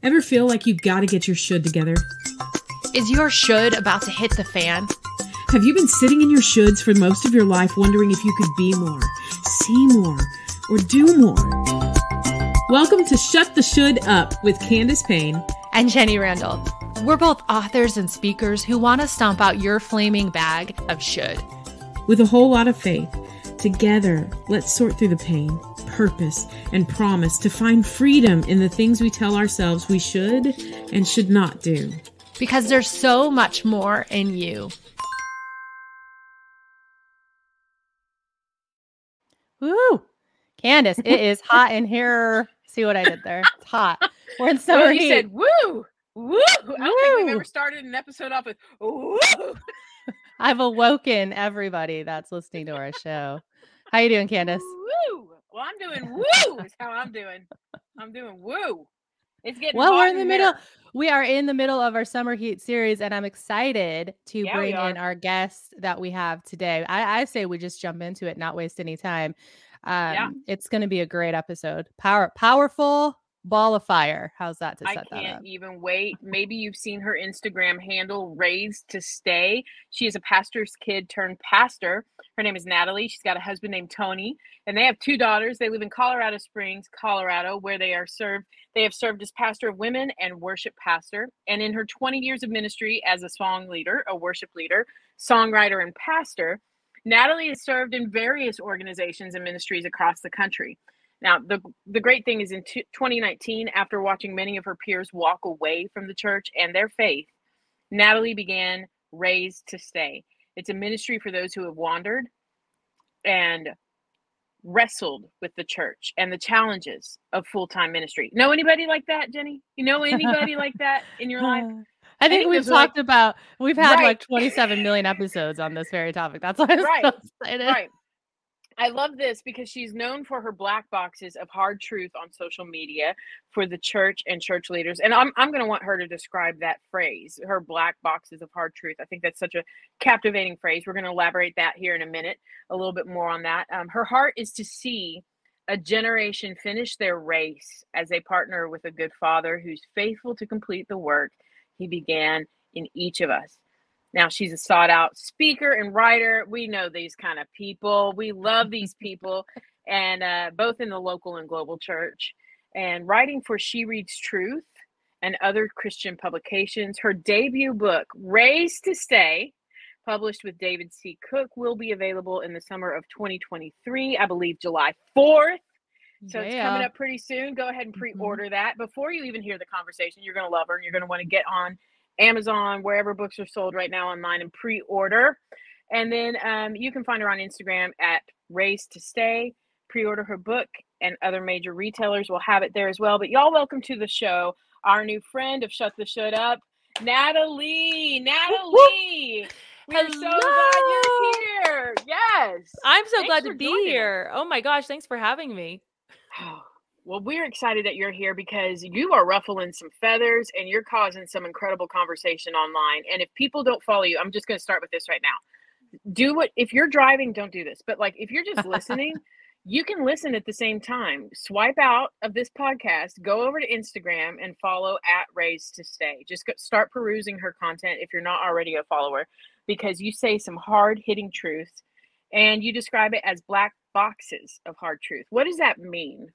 Ever feel like you've gotta get your should together? Is your should about to hit the fan? Have you been sitting in your shoulds for most of your life wondering if you could be more, see more, or do more? Welcome to Shut the Should Up with Candace Payne and Jenny Randle. We're both authors and speakers who want to stomp out your flaming bag of should. With a whole lot of faith, together, let's sort through the pain, purpose, and promise to find freedom in the things we tell ourselves we should and should not do. Because there's so much more in you. Woo! Candace, it is hot in here. See what I did there? It's hot. We're in summer well, you heat. said woo, woo. woo. I don't think we've ever started an episode off with woo. I've awoken everybody that's listening to our show. How you doing, Candace? Woo. Well, I'm doing woo. Is how I'm doing. I'm doing woo. It's getting well. We're in the middle. We are in the middle of our summer heat series, and I'm excited to yeah, bring in our guest that we have today. I, I say we just jump into it, not waste any time. Um, yeah. It's going to be a great episode. Power, powerful ball of fire. How's that to set that up? I can't even wait. Maybe you've seen her Instagram handle, Raised to Stay. She is a pastor's kid turned pastor. Her name is Natalie. She's got a husband named Tony, and they have two daughters. They live in Colorado Springs, Colorado, where they are served. They have served as pastor of women and worship pastor. And in her 20 years of ministry as a song leader, a worship leader, songwriter, and pastor, Natalie has served in various organizations and ministries across the country. Now, the, the great thing is in t- 2019, after watching many of her peers walk away from the church and their faith, Natalie began Raised to Stay. It's a ministry for those who have wandered and wrestled with the church and the challenges of full-time ministry. Know anybody like that, Jenny? You know anybody like that in your life? I think, I think we've talked like, about we've had right. like 27 million episodes on this very topic. That's why I'm right. so excited. Right. I love this because she's known for her black boxes of hard truth on social media for the church and church leaders. And I'm, I'm going to want her to describe that phrase, her black boxes of hard truth. I think that's such a captivating phrase. We're going to elaborate that here in a minute, a little bit more on that. Um, her heart is to see a generation finish their race as they partner with a good father who's faithful to complete the work he began in each of us. Now she's a sought out speaker and writer. We know these kind of people. We love these people, and uh, both in the local and global church. And writing for She Reads Truth and other Christian publications. Her debut book, Raised to Stay, published with David C. Cook, will be available in the summer of 2023, I believe July 4th. So yeah. it's coming up pretty soon. Go ahead and pre order mm-hmm. that. Before you even hear the conversation, you're going to love her and you're going to want to get on Amazon, wherever books are sold right now online and pre order. And then um, you can find her on Instagram at Raised to Stay. Pre order her book, and other major retailers will have it there as well. But y'all, welcome to the show. Our new friend of Shut the Should Up, Natalie. Natalie. We're so glad you're here. Yes. I'm so thanks glad to be here. Us. Oh my gosh, thanks for having me. Well, we're excited that you're here because you are ruffling some feathers and you're causing some incredible conversation online. And if people don't follow you, I'm just going to start with this right now. Do what if you're driving, don't do this. But like if you're just listening, you can listen at the same time. Swipe out of this podcast, go over to Instagram and follow at Raise to Stay. Just go, start perusing her content if you're not already a follower because you say some hard hitting truths and you describe it as black boxes of hard truth. What does that mean?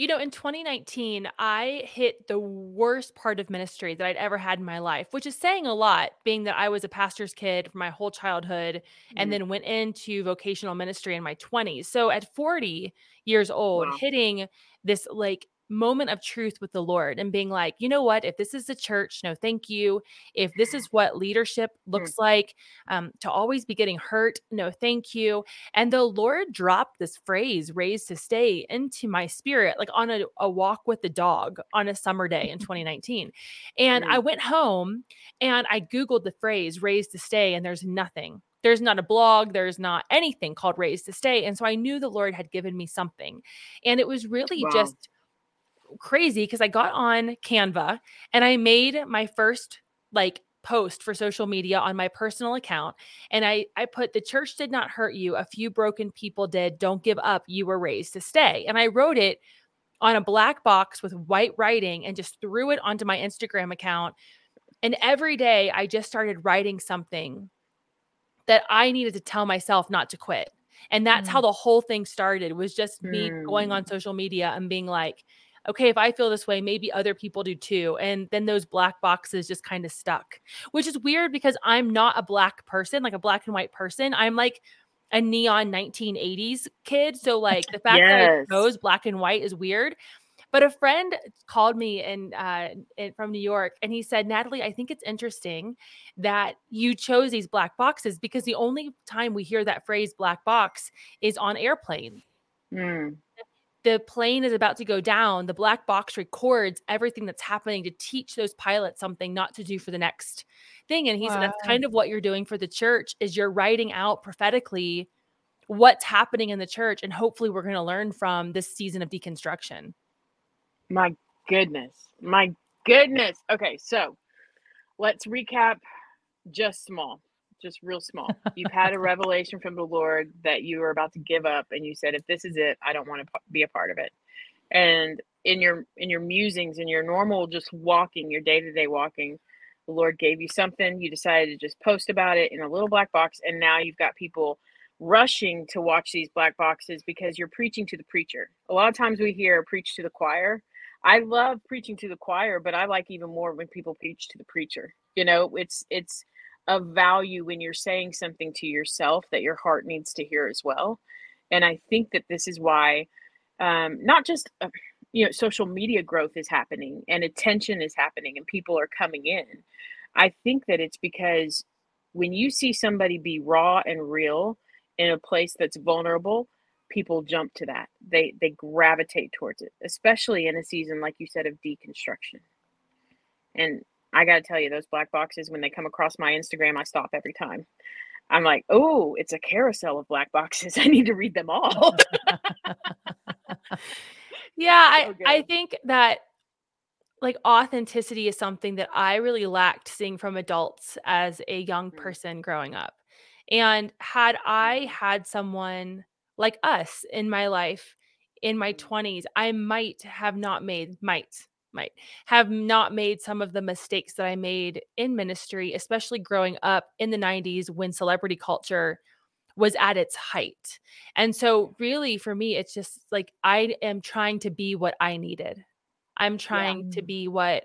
You know, in 2019, I hit the worst part of ministry that I'd ever had in my life, which is saying a lot, being that I was a pastor's kid for my whole childhood mm-hmm. and then went into vocational ministry in my 20s. So at 40 years old, wow. hitting this like moment of truth with the Lord and being like, you know what? If this is the church, no, thank you. If this is what leadership mm. looks like, um, to always be getting hurt, no, thank you. And the Lord dropped this phrase, raised to stay, into my spirit, like on a, a walk with the dog on a summer day in 2019. And I went home and I Googled the phrase raised to stay, and there's nothing there's not a blog, there's not anything called Raised to Stay. And so I knew the Lord had given me something. And it was really wow. just crazy because I got on Canva and I made my first like post for social media on my personal account and I I put the church did not hurt you a few broken people did don't give up you were raised to stay and I wrote it on a black box with white writing and just threw it onto my Instagram account. And every day I just started writing something that I needed to tell myself not to quit. And that's mm. how the whole thing started was just me mm. going on social media and being like, okay, if I feel this way, maybe other people do too. And then those black boxes just kind of stuck, which is weird because I'm not a black person, like a black and white person. I'm like a neon 1980s kid. So, like, the fact yes. that it goes black and white is weird. But a friend called me and uh, from New York, and he said, "Natalie, I think it's interesting that you chose these black boxes because the only time we hear that phrase "black box" is on airplane. Mm the plane is about to go down, the black box records everything that's happening to teach those pilots something not to do for the next thing. And he wow. said that's kind of what you're doing for the church is you're writing out prophetically what's happening in the church and hopefully we're going to learn from this season of deconstruction. My goodness. My goodness. Okay, so let's recap just small just real small. You've had a revelation from the Lord that you were about to give up, and you said, "If this is it, I don't want to be a part of it." And in your in your musings, in your normal just walking, your day to day walking, the Lord gave you something. You decided to just post about it in a little black box, and now you've got people rushing to watch these black boxes because you're preaching to the preacher. A lot of times we hear preach to the choir. I love preaching to the choir, but I like even more when people preach to the preacher. You know, it's it's of value when you're saying something to yourself that your heart needs to hear as well. And I think that this is why, um, not just uh, you know, social media growth is happening and attention is happening and people are coming in. I think that it's because when you see somebody be raw and real in a place that's vulnerable, people jump to that. They they gravitate towards it, especially in a season like you said of deconstruction. And I got to tell you, those black boxes, when they come across my Instagram, I stop every time. I'm like, oh, it's a carousel of black boxes. I need to read them all. yeah, I, I think that like authenticity is something that I really lacked seeing from adults as a young mm-hmm. person growing up. And had I mm-hmm. had someone like us in my life in my 20s, mm-hmm. I might have not made, might, might have not made some of the mistakes that I made in ministry, especially growing up in the 90s when celebrity culture was at its height. And so, really, for me, it's just like I am trying to be what I needed. I'm trying yeah. to be what,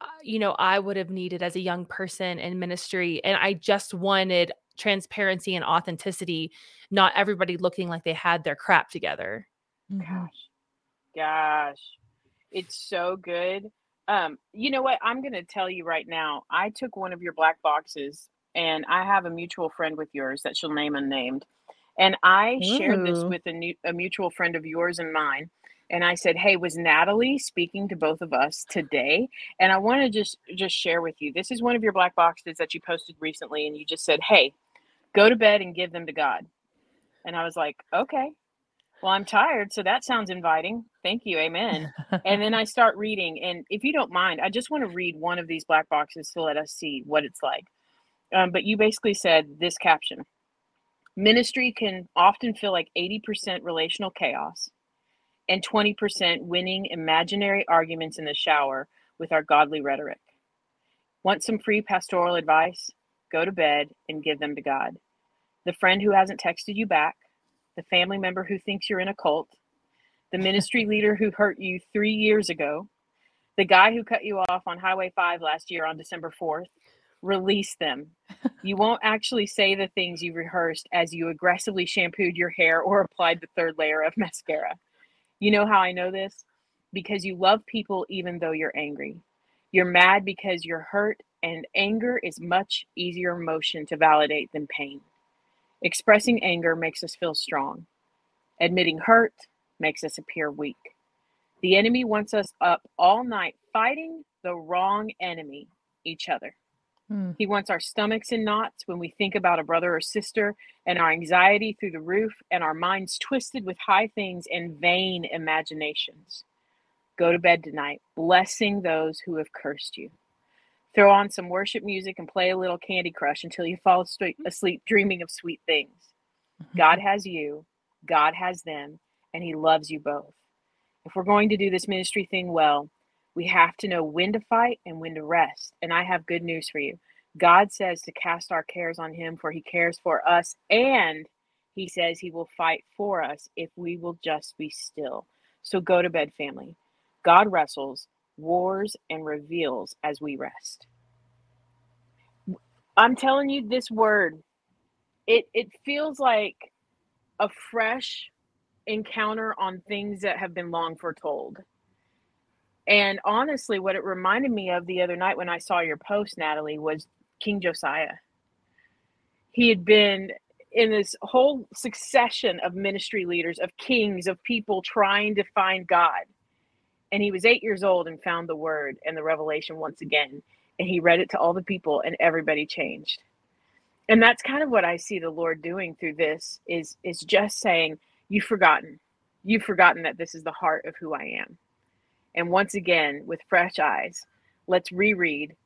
uh, you know, I would have needed as a young person in ministry. And I just wanted transparency and authenticity, not everybody looking like they had their crap together. Gosh. Gosh. It's so good. Um, you know what? I'm going to tell you right now. I took one of your black boxes, and I have a mutual friend with yours that she'll name unnamed. And I Ooh. shared this with a, new, a mutual friend of yours and mine. And I said, "Hey, was Natalie speaking to both of us today?" And I want to just just share with you. This is one of your black boxes that you posted recently, and you just said, "Hey, go to bed and give them to God." And I was like, "Okay." Well, I'm tired, so that sounds inviting. Thank you. Amen. and then I start reading. And if you don't mind, I just want to read one of these black boxes to let us see what it's like. Um, but you basically said this caption Ministry can often feel like 80% relational chaos and 20% winning imaginary arguments in the shower with our godly rhetoric. Want some free pastoral advice? Go to bed and give them to God. The friend who hasn't texted you back, the family member who thinks you're in a cult, the ministry leader who hurt you three years ago, the guy who cut you off on Highway 5 last year on December 4th. Release them. You won't actually say the things you rehearsed as you aggressively shampooed your hair or applied the third layer of mascara. You know how I know this? Because you love people even though you're angry. You're mad because you're hurt, and anger is much easier emotion to validate than pain. Expressing anger makes us feel strong. Admitting hurt makes us appear weak. The enemy wants us up all night fighting the wrong enemy, each other. Hmm. He wants our stomachs in knots when we think about a brother or sister, and our anxiety through the roof, and our minds twisted with high things and vain imaginations. Go to bed tonight, blessing those who have cursed you. Throw on some worship music and play a little Candy Crush until you fall asleep dreaming of sweet things. Mm-hmm. God has you, God has them, and He loves you both. If we're going to do this ministry thing well, we have to know when to fight and when to rest. And I have good news for you. God says to cast our cares on him, for he cares for us. And he says he will fight for us if we will just be still. So go to bed, family. God wrestles, wars, and reveals as we rest. I'm telling you this word, it, it feels like a fresh encounter on things that have been long foretold. And honestly, what it reminded me of the other night when I saw your post, Natalie, was King Josiah. He had been in this whole succession of ministry leaders, of kings, of people trying to find God. And he was eight years old and found the word and the revelation once again. And he read it to all the people, and everybody changed. And that's kind of what I see the Lord doing through this is is just saying, You've forgotten. You've forgotten that this is the heart of who I am. And once again, with fresh eyes, let's reread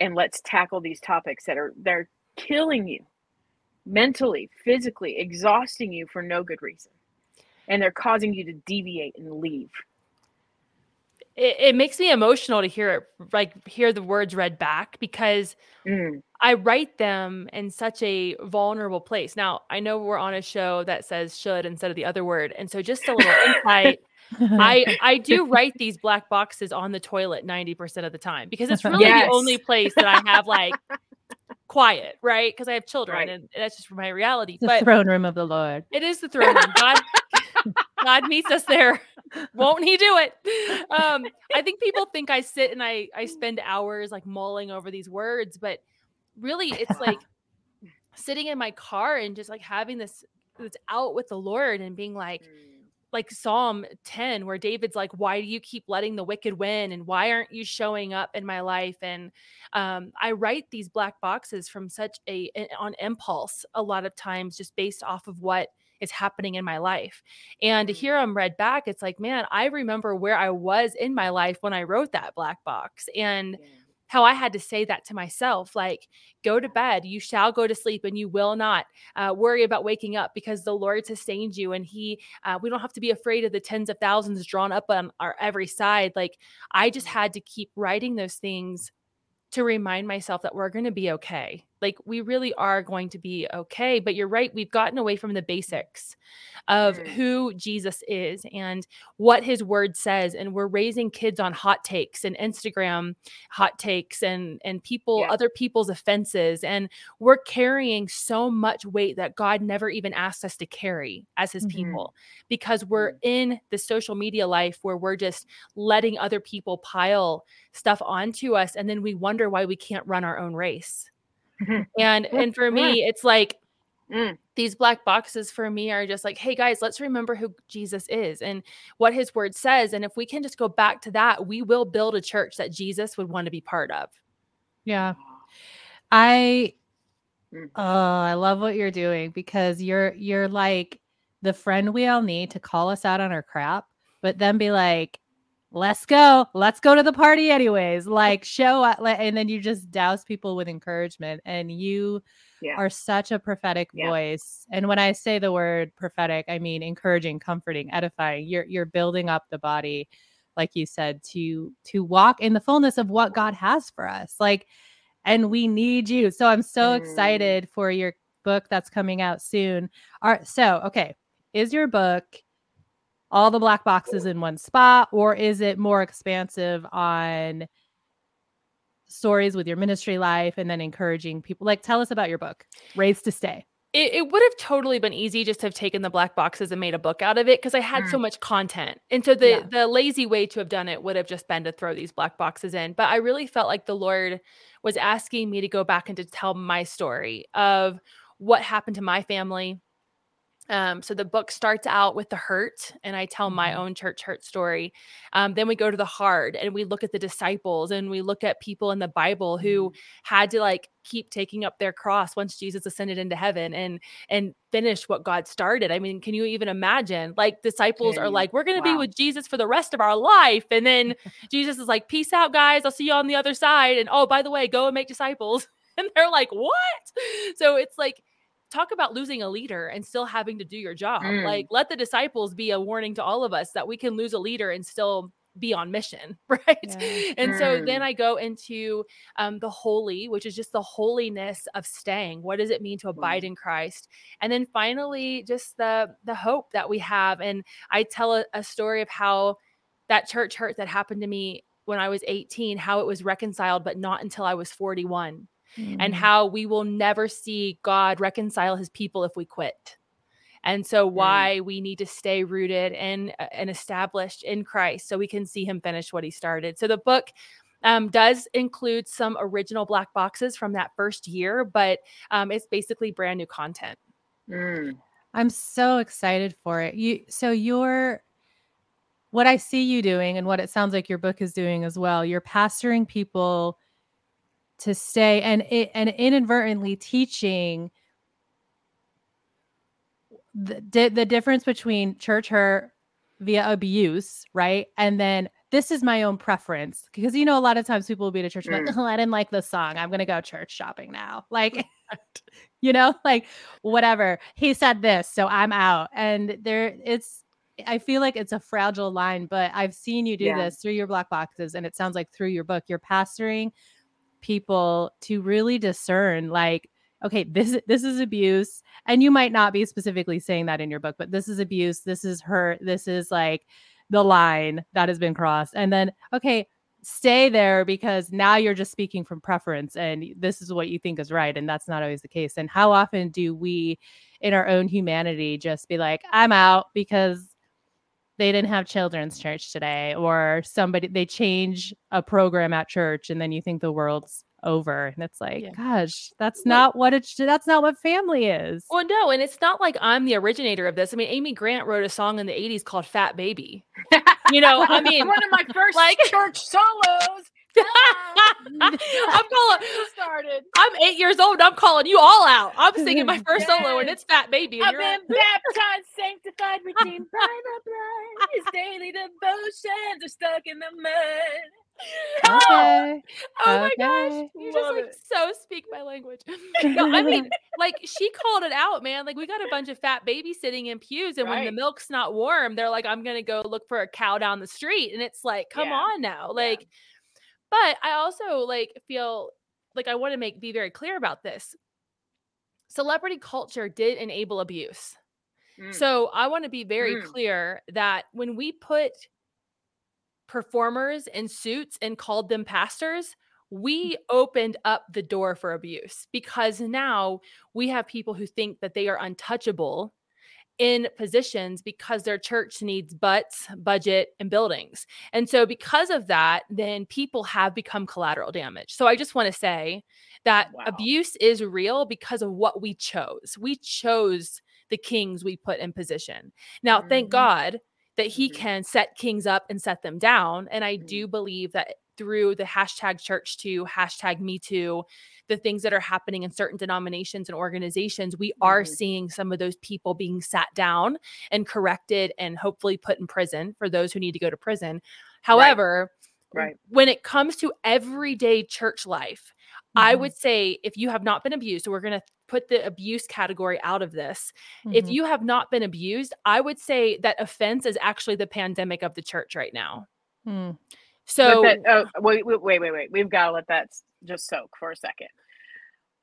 and let's tackle these topics that are they're killing you mentally, physically, exhausting you for no good reason. And they're causing you to deviate and leave. It, it makes me emotional to hear it, like hear the words read back because mm. I write them in such a vulnerable place. Now, I know we're on a show that says should instead of the other word. And so just a little insight. I I do write these black boxes on the toilet 90% of the time because it's really yes. the only place that I have like quiet, right? Because I have children right. and that's just my reality. The but throne room of the Lord. It is the throne room. God, God meets us there. Won't he do it? Um, I think people think I sit and I I spend hours like mulling over these words, but really it's like sitting in my car and just like having this this out with the Lord and being like, mm like Psalm 10, where David's like, Why do you keep letting the wicked win? And why aren't you showing up in my life? And um, I write these black boxes from such a, on impulse a lot of times, just based off of what is happening in my life. And to mm. hear them read back, it's like, man, I remember where I was in my life when I wrote that black box. And yeah how I had to say that to myself like, go to bed, you shall go to sleep, and you will not uh, worry about waking up because the Lord sustains you. And He, uh, we don't have to be afraid of the tens of thousands drawn up on our every side. Like, I just had to keep writing those things to remind myself that we're going to be okay. Like we really are going to be okay. But you're right, we've gotten away from the basics of who Jesus is and what his word says. And we're raising kids on hot takes and Instagram hot takes and and people, yeah. other people's offenses. And we're carrying so much weight that God never even asked us to carry as his mm-hmm. people because we're mm. in the social media life where we're just letting other people pile stuff onto us and then we wonder why we can't run our own race and and for me it's like mm. these black boxes for me are just like hey guys let's remember who jesus is and what his word says and if we can just go back to that we will build a church that jesus would want to be part of. Yeah. I mm. oh i love what you're doing because you're you're like the friend we all need to call us out on our crap but then be like let's go let's go to the party anyways like show up and then you just douse people with encouragement and you yeah. are such a prophetic yeah. voice and when i say the word prophetic i mean encouraging comforting edifying you're you're building up the body like you said to to walk in the fullness of what god has for us like and we need you so i'm so mm. excited for your book that's coming out soon All right, so okay is your book all the black boxes in one spot or is it more expansive on stories with your ministry life and then encouraging people like tell us about your book raised to stay it, it, would have totally been easy just to have taken the black boxes and made a book out of it because I had mm. so much content. And so the yeah. the lazy way to have done it would have just been to throw these black boxes in. But I really felt like the Lord was asking me to go back and to tell my story of what happened to my family, um, so the book starts out with the hurt, and I tell my mm-hmm. own church hurt story. Um, then we go to the hard, and we look at the disciples, and we look at people in the Bible who mm-hmm. had to like keep taking up their cross once Jesus ascended into heaven and and finish what God started. I mean, can you even imagine? Like disciples are like, we're going to wow. be with Jesus for the rest of our life, and then Jesus is like, peace out, guys. I'll see you on the other side. And oh, by the way, go and make disciples. And they're like, what? So it's like talk about losing a leader and still having to do your job. Mm. Like, let the disciples be a warning to all of us that we can lose a leader and still be on mission, right? Yeah. And so then Mm. I go into um, the holy, which is just the holiness of staying. What does it mean to abide in Christ? And then finally, just the the hope that we have. And I tell a, a story of how that church hurt that happened to me when I was 18, how it was reconciled, but not until I was 41 Mm-hmm. and how we will never see God reconcile his people if we quit. And so why we need to stay rooted and uh, and established in Christ so we can see him finish what he started. So the book um, does include some original black boxes from that first year, but um, it's basically brand new content. Mm. I'm so excited for it. You so you're what I see you doing and what it sounds like your book is doing as well. You're pastoring people to stay and it, and inadvertently teaching the, the difference between church hurt via abuse, right? And then this is my own preference because you know a lot of times people will be to church and like, mm. oh, I didn't like the song. I'm gonna go church shopping now. Like, you know, like whatever. He said this, so I'm out. And there it's I feel like it's a fragile line, but I've seen you do Yeah. this through your black boxes, and it sounds like through your book, you're pastoring people to really discern like okay this this is abuse and you might not be specifically saying that in your book but this is abuse this is hurt this is like the line that has been crossed and then okay stay there because now you're just speaking from preference and this is what you think is right and that's not always the case and how often do we in our own humanity just be like i'm out because they didn't have children's church today or somebody they change a program at church and then you think the world's over and it's like Yeah. gosh that's not what it sh- that's not what family is Well, no, and it's not like I'm the originator of this. I mean, Amy Grant wrote a song in the 80s called Fat Baby. You know, I mean, one of my first like- church solos. I'm calling started. I'm eight years old. and I'm calling you all out. I'm singing my first solo, and it's Fat Baby. And I've you're been baptized, sanctified, redeemed by the blood. His daily devotions are stuck in the mud. okay oh my gosh, Okay. you just like it. so speak my language. No, I mean, like she called it out, man. Like we got a bunch of fat babies sitting in pews, and when the milk's not warm, they're like, "I'm gonna go look for a cow down the street," and it's like, come Yeah. on now, like. But I also like feel like I want to make be very clear about this. Celebrity culture did enable abuse. Mm. So I want to be very Mm. clear that when we put performers in suits and called them pastors, we opened up the door for abuse because now we have people who think that they are untouchable in positions because their church needs butts, budget, and buildings. And so, because of that, then people have become collateral damage. So, I just want to say that Wow. abuse is real because of what we chose. We chose the kings we put in position. Now, thank Mhm. God that he Mhm. can set kings up and set them down. And I Mhm. do believe that through the hashtag church to hashtag me too, the things that are happening in certain denominations and organizations, we are Mhm. seeing some of those people being sat down and corrected and hopefully put in prison for those who need to go to prison. However, w- Right. when it comes to everyday church life, I Mhm. would say if you have not been abused, so we're going to put the abuse category out of this. If Mhm. you have not been abused, I would say that offense is actually the pandemic of the church right now. Mm. So that, oh, wait, wait, wait, wait. We've got to let that just soak for a second.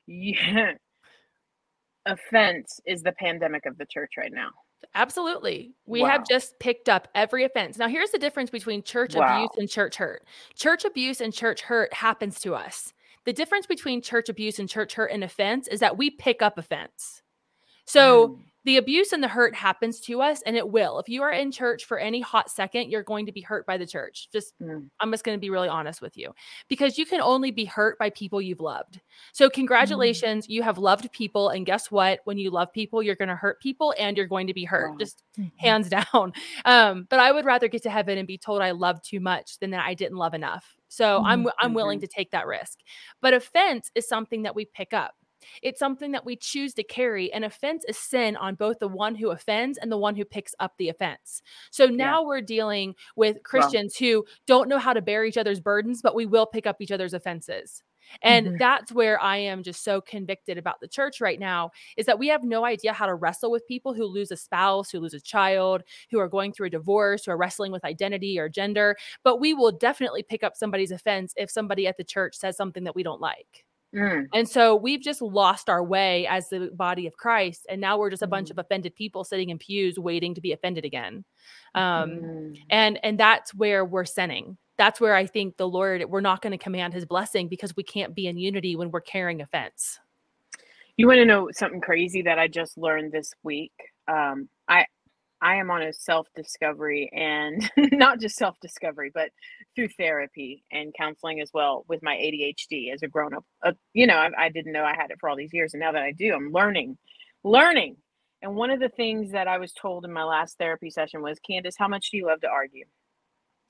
Yeah. Offense is the pandemic of the church right now. Absolutely. We Wow. have just picked up every offense. Now, here's the difference between church Wow. abuse and church hurt. Church abuse and church hurt happens to us. The difference between church abuse and church hurt and offense is that we pick up offense. So, Mm. The abuse and the hurt happens to us, and it will. If you are in church for any hot second, you're going to be hurt by the church. Just, Mm. I'm just going to be really honest with you because you can only be hurt by people you've loved. So, congratulations, you have loved people. And guess what? When you love people, you're going to hurt people and you're going to be hurt. Wow. Just Mhm. hands down. Um, but I would rather get to heaven and be told I loved too much than that I didn't love enough. So I'm Mhm. I'm willing Mhm. to take that risk. But offense is something that we pick up. It's something that we choose to carry. An offense is sin on both the one who offends and the one who picks up the offense. So now yeah. we're dealing with Christians wow. who don't know how to bear each other's burdens, but we will pick up each other's offenses. And mm-hmm. that's where I am just so convicted about the church right now is that we have no idea how to wrestle with people who lose a spouse, who lose a child, who are going through a divorce, who are wrestling with identity or gender. But we will definitely pick up somebody's offense if somebody at the church says something that we don't like. Mm. And so we've just lost our way as the body of Christ. And now we're just a mm. bunch of offended people sitting in pews waiting to be offended again. Um, mm. and and that's where we're sinning that's where I think the Lord, we're not going to command his blessing because we can't be in unity when we're carrying offense. You want to know something crazy that I just learned this week? Um, I I am on a self discovery and not just self discovery, but through therapy and counseling as well with my ADHD as a grown up. Uh, you know, I, I didn't know I had it for all these years, and now that I do, I'm learning, learning. And one of the things that I was told in my last therapy session was, Candace, how much do you love to argue?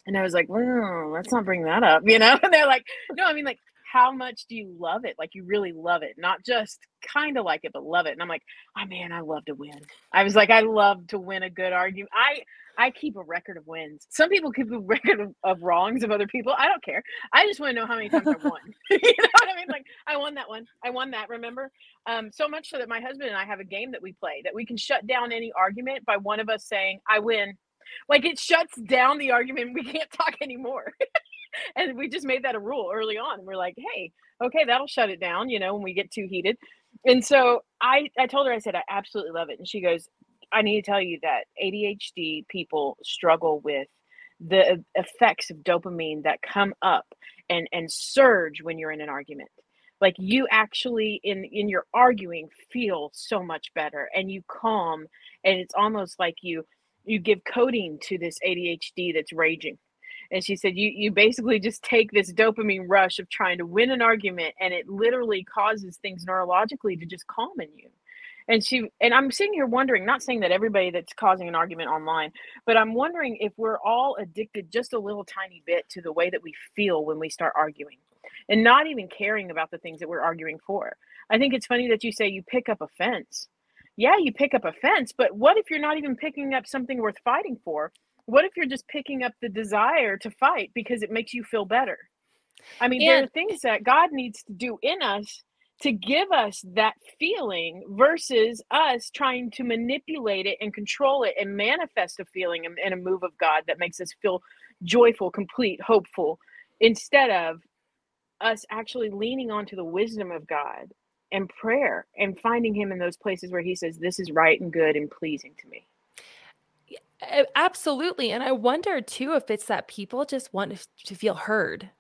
And I was like, well, let's not bring that up, you know? And they're like, no, I mean, like, how much do you love it? Like, you really love it, not just kind of like it, but love it. And I'm like, oh man, I love to win. I was like, I love to win a good argument. I I keep a record of wins. Some people keep a record of, of wrongs of other people. I don't care. I just want to know how many times I won. you know what I mean? Like, I won that one. I won that. Remember? Um, so much so that my husband and I have a game that we play that we can shut down any argument by one of us saying, "I win," like it shuts down the argument. We can't talk anymore. and we just made that a rule early on. and We're like, hey, okay, that'll shut it down, you know, when we get too heated. And so I, I told her, I said, I absolutely love it. And she goes, I need to tell you that ADHD people struggle with the effects of dopamine that come up and, and surge when you're in an argument. Like you actually in in your arguing feel so much better and you calm and it's almost like you you give codeine to this ADHD that's raging. And she said, you, you basically just take this dopamine rush of trying to win an argument, and it literally causes things neurologically to just calm in you. And she and I'm sitting here wondering, not saying that everybody that's causing an argument online, but I'm wondering if we're all addicted just a little tiny bit to the way that we feel when we start arguing and not even caring about the things that we're arguing for. I think it's funny that you say you pick up offense yeah, you pick up a fence, but what if you're not even picking up something worth fighting for? What if you're just picking up the desire to fight because it makes you feel better? I mean, and, there are things that God needs to do in us to give us that feeling versus us trying to manipulate it and control it and manifest a feeling and a move of God that makes us feel joyful, complete, hopeful, instead of us actually leaning onto the wisdom of God and prayer and finding him in those places where he says this is right and good and pleasing to me absolutely and i wonder too if it's that people just want to feel heard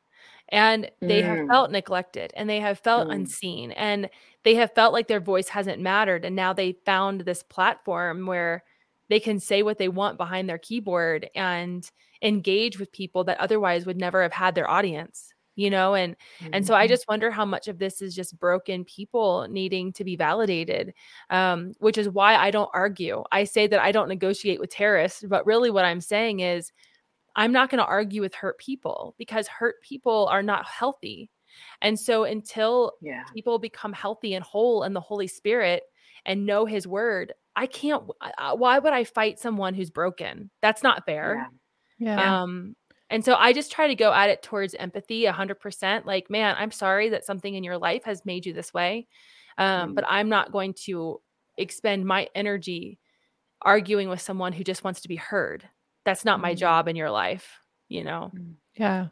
and they mm. have felt neglected and they have felt mm. unseen and they have felt like their voice hasn't mattered and now they found this platform where they can say what they want behind their keyboard and engage with people that otherwise would never have had their audience you know and mm-hmm. and so i mm-hmm. just wonder how much of this is just broken people needing to be validated um, which is why i don't argue i say that i don't negotiate with terrorists but really what i'm saying is i'm not going to argue with hurt people because hurt people are not healthy and so until yeah. people become healthy and whole in the holy spirit and know his word i can't why would i fight someone who's broken that's not fair yeah. yeah. Um, and so I just try to go at it towards empathy 100%. Like, man, I'm sorry that something in your life has made you this way. Um, mm. But I'm not going to expend my energy arguing with someone who just wants to be heard. That's not my mm. job in your life, you know? Mm. Yeah.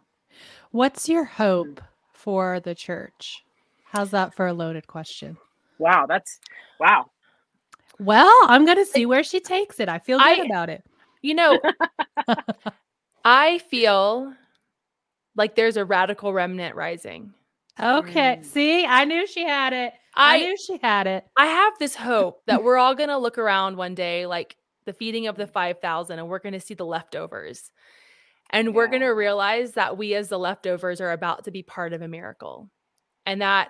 What's your hope for the church? How's that for a loaded question? Wow, that's wow. Well, I'm going to see where she takes it. I feel good I, about it. You know, I feel like there's a radical remnant rising. Okay. Mm. See, I knew she had it. I, I, knew she had it. I have this hope that we're all going to look around one day like the feeding of the 5,000 and we're going to see the leftovers. And yeah. we're going to realize that we as the leftovers are about to be part of a miracle. And that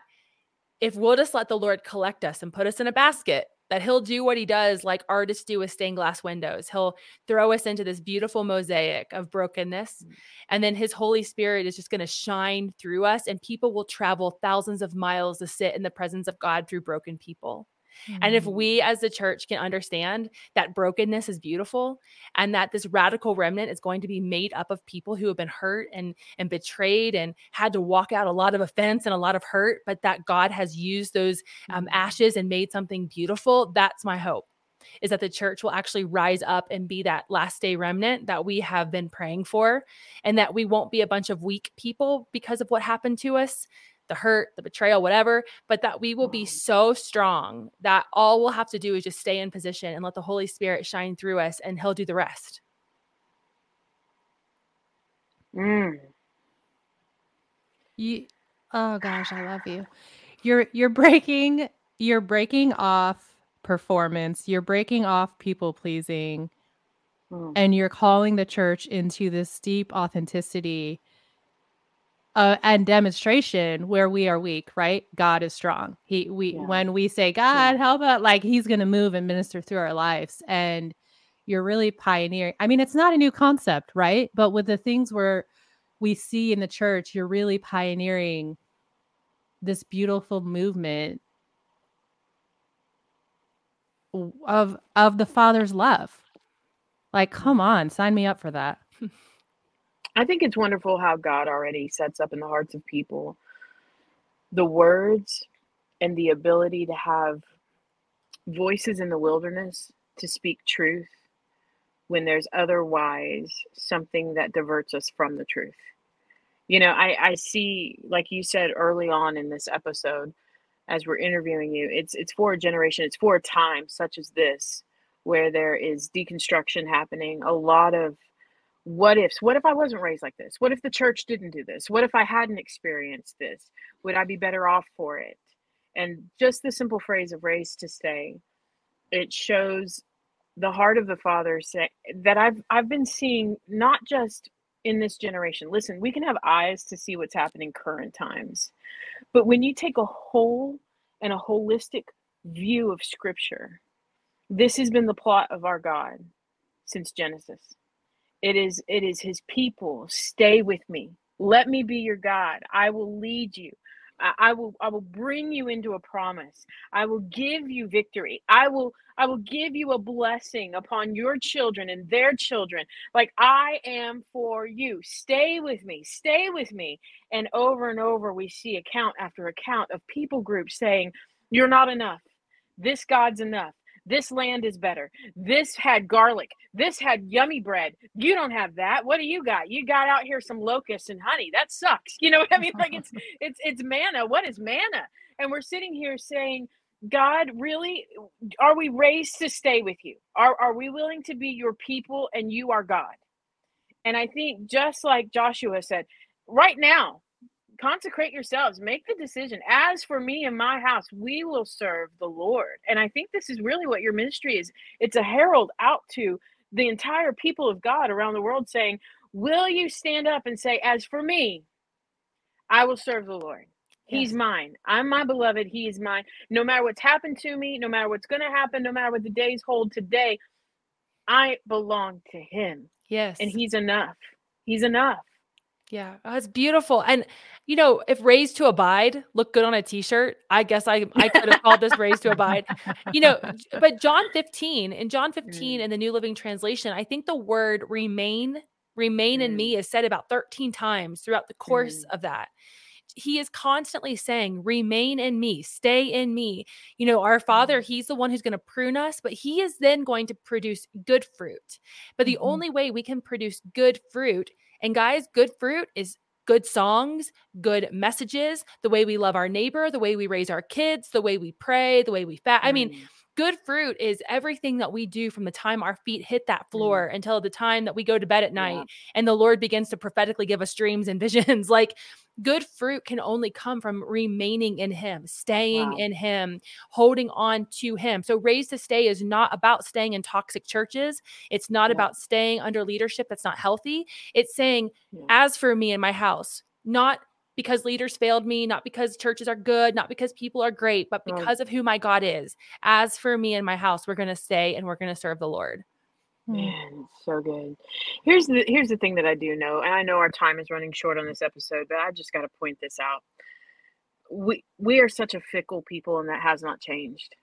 if we'll just let the Lord collect us and put us in a basket that he'll do what he does like artists do with stained glass windows. He'll throw us into this beautiful mosaic of brokenness. Mm. And then his Holy Spirit is just going to shine through us, and people will travel thousands of miles to sit in the presence of God through broken people. Mm-hmm. And if we mm. as the church can understand that brokenness is beautiful and that this radical remnant is going to be made up of people who have been hurt and and betrayed and had to walk out a lot of offense and a lot of hurt, but that God has used those um, mm-hmm. ashes and made something beautiful, that's my hope. Is that the church will actually rise up and be that last day remnant that we have been praying for, and that we won't be a bunch of weak people because of what happened to us, the hurt, the betrayal, whatever, but that we will be so strong that all we'll have to do is just stay in position and let the Holy Spirit shine through us and He'll do the rest. Mm. You, oh gosh, I love you. You're you're breaking you're breaking off performance. You're breaking off people pleasing, mm. and you're calling the church into this deep authenticity uh, and demonstration where we are weak, right? God is strong. He we yeah. when we say God, yeah. help out, like He's going to move and minister through our lives, and you're really pioneering. I mean, it's not a new concept, right? But with the things where we see in the church, you're really pioneering this beautiful movement of of the Father's love. Like, come on, sign me up for that. I think it's wonderful how God already sets up in the hearts of people the words and the ability to have voices in the wilderness to speak truth when there's otherwise something that diverts us from the truth. You know, I, I see, like you said early on in this episode, as we're interviewing you, it's it's for a generation, it's for a time such as this, where there is deconstruction happening, a lot of what ifs what if i wasn't raised like this? What if the church didn't do this? What if i hadn't experienced this? Would i be better off for it? And just the simple phrase of raised to stay it shows the heart of the father say, that i've i've been seeing not just in this generation. Listen we can have eyes to see what's happening current times but when you take a whole and a holistic view of scripture this has been the plot of our god since genesis it is it is his people. Stay with me. Let me be your God. I will lead you. I, will I will bring you into a promise. I will give you victory. I will I will give you a blessing upon your children and their children. Like I am for you. Stay with me. Stay with me. And over and over we see account after account of people groups saying, You're not enough. This God's enough. This land is better. This had garlic. This had yummy bread. You don't have that. What do you got? You got out here some locusts and honey. That sucks. You know what I mean? Like it's it's it's manna. What is manna? And we're sitting here saying, God, really, are we raised to stay with you? Are are we willing to be your people and you are God? And I think just like Joshua said, right now, consecrate yourselves make the decision as for me and my house we will serve the lord and i think this is really what your ministry is it's a herald out to the entire people of god around the world saying will you stand up and say as for me i will serve the lord He's mine. I'm my beloved. He is mine. No matter what's happened to me, no matter what's going to happen, no matter what the days hold today, I belong to him. Yes. And he's enough. He's enough. Yeah, oh, it's beautiful. And you know, if raised to abide look good on a t-shirt, I guess I I could have called this raised to abide. You know, but John 15 in John 15 mm. in the New Living Translation, I think the word remain remain mm. in me is said about 13 times throughout the course mm. of that. He is constantly saying, remain in me, stay in me. You know, our father, mm. he's the one who's going to prune us, but he is then going to produce good fruit. But the mm-hmm. only way we can produce good fruit and guys, good fruit is good songs, good messages, the way we love our neighbor, the way we raise our kids, the way we pray, the way we fast. Mm. I mean. Good fruit is everything that we do from the time our feet hit that mm. floor mm. until the time that we go to bed at night yeah. and the Lord begins to prophetically give us dreams and visions. like good fruit can only come from remaining in him, staying wow. in him, holding on to him. So raised to stay is not about staying in toxic churches. It's not yeah. about staying under leadership that's not healthy. It's saying, yeah. as for me and my house, not because leaders failed me, not because churches are good, not because people are great, but because right. of who my God is. As for me and my house, we're going to stay and we're going to serve the Lord. Hmm. Man, so good. Here's the here's the thing that I do know, and I know our time is running short on this episode, but I just got to point this out. We we are such a fickle people, and that has not changed.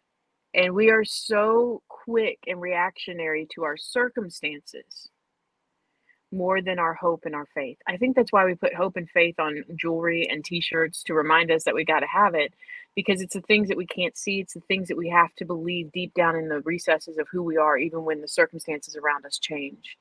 And we are so quick and reactionary to our circumstances more than our hope and our faith. I think that's why we put hope and faith on jewelry and t-shirts to remind us that we got to have it because it's the things that we can't see, it's the things that we have to believe deep down in the recesses of who we are even when the circumstances around us change.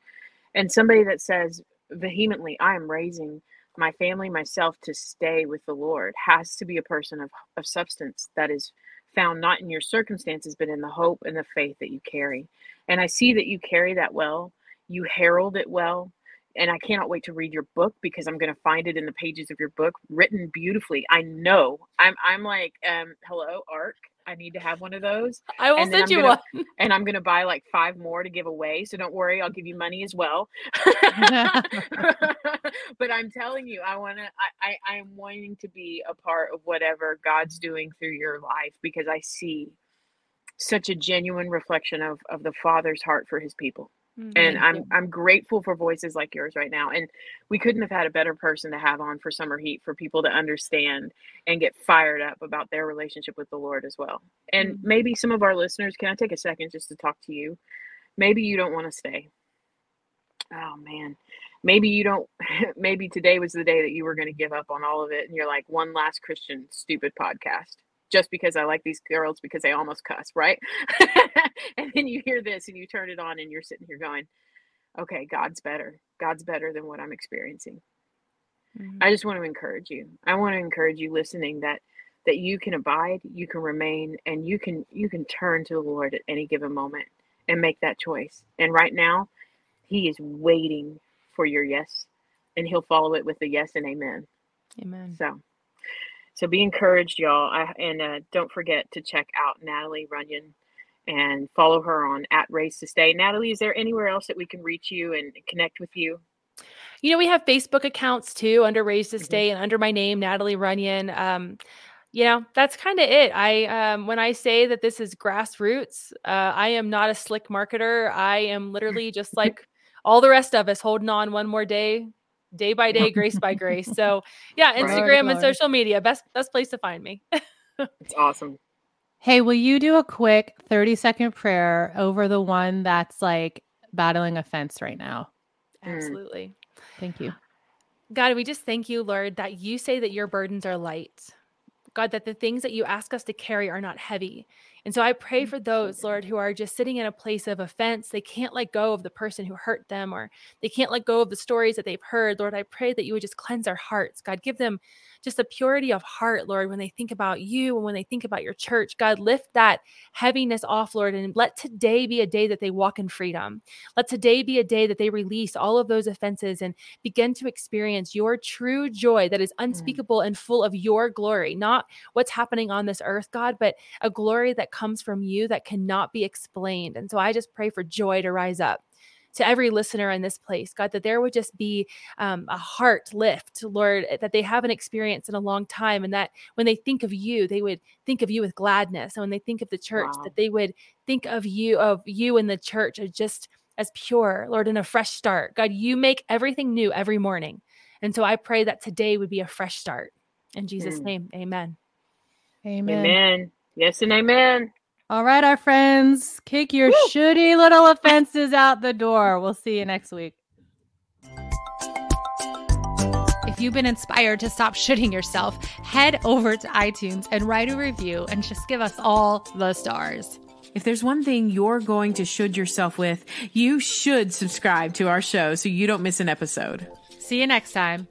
And somebody that says vehemently, I am raising my family, myself to stay with the Lord has to be a person of, of substance that is found not in your circumstances, but in the hope and the faith that you carry. And I see that you carry that well. You herald it well and I cannot wait to read your book because I'm going to find it in the pages of your book written beautifully. I know. I'm I'm like um hello ARC. I need to have one of those. I will send you gonna, one. And I'm going to buy like five more to give away. So don't worry, I'll give you money as well. but I'm telling you, I want to, I, I, I'm wanting to be a part of whatever God's doing through your life because I see such a genuine reflection of, of the Father's heart for his people. Mm-hmm. And I'm I'm grateful for voices like yours right now. And we couldn't have had a better person to have on for summer heat for people to understand and get fired up about their relationship with the Lord as well. And mm-hmm. maybe some of our listeners, can I take a second just to talk to you? Maybe you don't want to stay. Oh man. Maybe you don't maybe today was the day that you were going to give up on all of it and you're like one last Christian stupid podcast just because I like these girls because they almost cuss, right? and then you hear this and you turn it on and you're sitting here going, okay, God's better. God's better than what I'm experiencing. Mm-hmm. I just want to encourage you. I want to encourage you listening that that you can abide, you can remain, and you can you can turn to the Lord at any given moment and make that choice. And right now, He is waiting for your yes, and He'll follow it with a yes and amen. Amen. So so be encouraged, y'all. I, and uh, don't forget to check out Natalie Runion and follow her on at Raised to Stay. Natalie, is there anywhere else that we can reach you and connect with you? You know, we have Facebook accounts too under Raise to mm-hmm. Stay and under my name, Natalie Runion. Um, you know, that's kind of it. I um, when I say that this is grassroots, uh, I am not a slick marketer. I am literally just like all the rest of us, holding on one more day, day by day, grace by grace. So yeah, Instagram and social media, best best place to find me. it's awesome. Hey, will you do a quick 30 second prayer over the one that's like battling offense right now? Mm. Absolutely. Thank you. God, we just thank you, Lord, that you say that your burdens are light. God, that the things that you ask us to carry are not heavy. And so I pray for those, Lord, who are just sitting in a place of offense. They can't let go of the person who hurt them or they can't let go of the stories that they've heard. Lord, I pray that you would just cleanse our hearts. God, give them just a purity of heart, Lord, when they think about you and when they think about your church. God, lift that heaviness off, Lord, and let today be a day that they walk in freedom. Let today be a day that they release all of those offenses and begin to experience your true joy that is mm. unspeakable mm. and full of your glory, not what's happening on this earth, God, but a glory that comes from you that cannot be explained. And so I just pray for joy to rise up to every listener in this place, God, that there would just be um, a heart lift, Lord, eh, that they haven't experienced in a long time. And that when they think of you, they would think of you with gladness. And when they think of the church, wow. that they would think of you, of you and the church as just as pure, Lord, in a fresh start. God, you make everything new every morning. And so I pray that today would be a fresh start. In Jesus' mm. name, amen. Amen. Amen. Yes and amen. All right, our friends, kick your Woo! shitty little offenses out the door. We'll see you next week. If you've been inspired to stop shitting yourself, head over to iTunes and write a review and just give us all the stars. If there's one thing you're going to should yourself with, you should subscribe to our show so you don't miss an episode. See you next time.